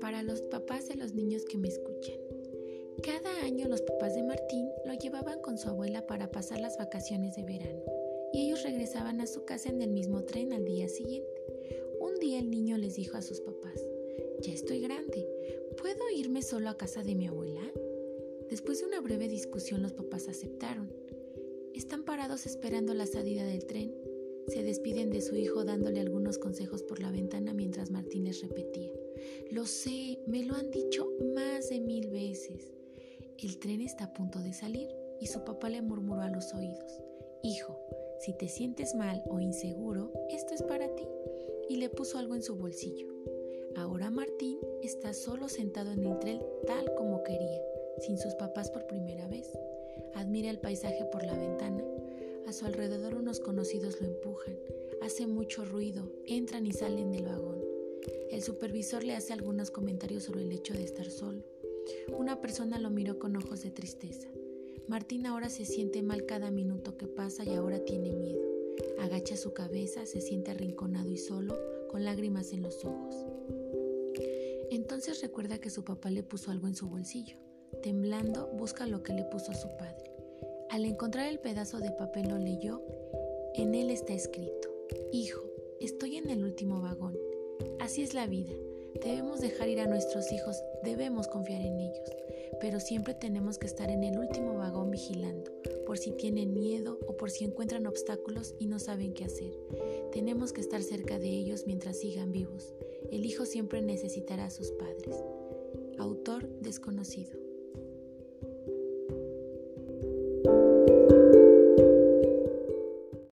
Para los papás de los niños que me escuchan. Cada año los papás de Martín lo llevaban con su abuela para pasar las vacaciones de verano y ellos regresaban a su casa en el mismo tren al día siguiente. Un día el niño les dijo a sus papás, ya estoy grande, ¿puedo irme solo a casa de mi abuela? Después de una breve discusión los papás aceptaron. Están parados esperando la salida del tren. Se despiden de su hijo dándole algunos consejos por la ventana mientras Martín les repetía. Lo sé, me lo han dicho más de mil veces. El tren está a punto de salir y su papá le murmuró a los oídos. Hijo, si te sientes mal o inseguro, esto es para ti. Y le puso algo en su bolsillo. Ahora Martín está solo sentado en el tren tal como quería, sin sus papás por primera vez. Admira el paisaje por la ventana. A su alrededor unos conocidos lo empujan. Hace mucho ruido, entran y salen del vagón. El supervisor le hace algunos comentarios sobre el hecho de estar solo. Una persona lo miró con ojos de tristeza. Martín ahora se siente mal cada minuto que pasa y ahora tiene miedo. Agacha su cabeza, se siente arrinconado y solo, con lágrimas en los ojos. Entonces recuerda que su papá le puso algo en su bolsillo. Temblando, busca lo que le puso su padre. Al encontrar el pedazo de papel lo leyó. En él está escrito, Hijo, estoy en el último vagón. Así es la vida. Debemos dejar ir a nuestros hijos, debemos confiar en ellos, pero siempre tenemos que estar en el último vagón vigilando, por si tienen miedo o por si encuentran obstáculos y no saben qué hacer. Tenemos que estar cerca de ellos mientras sigan vivos. El hijo siempre necesitará a sus padres. Autor desconocido.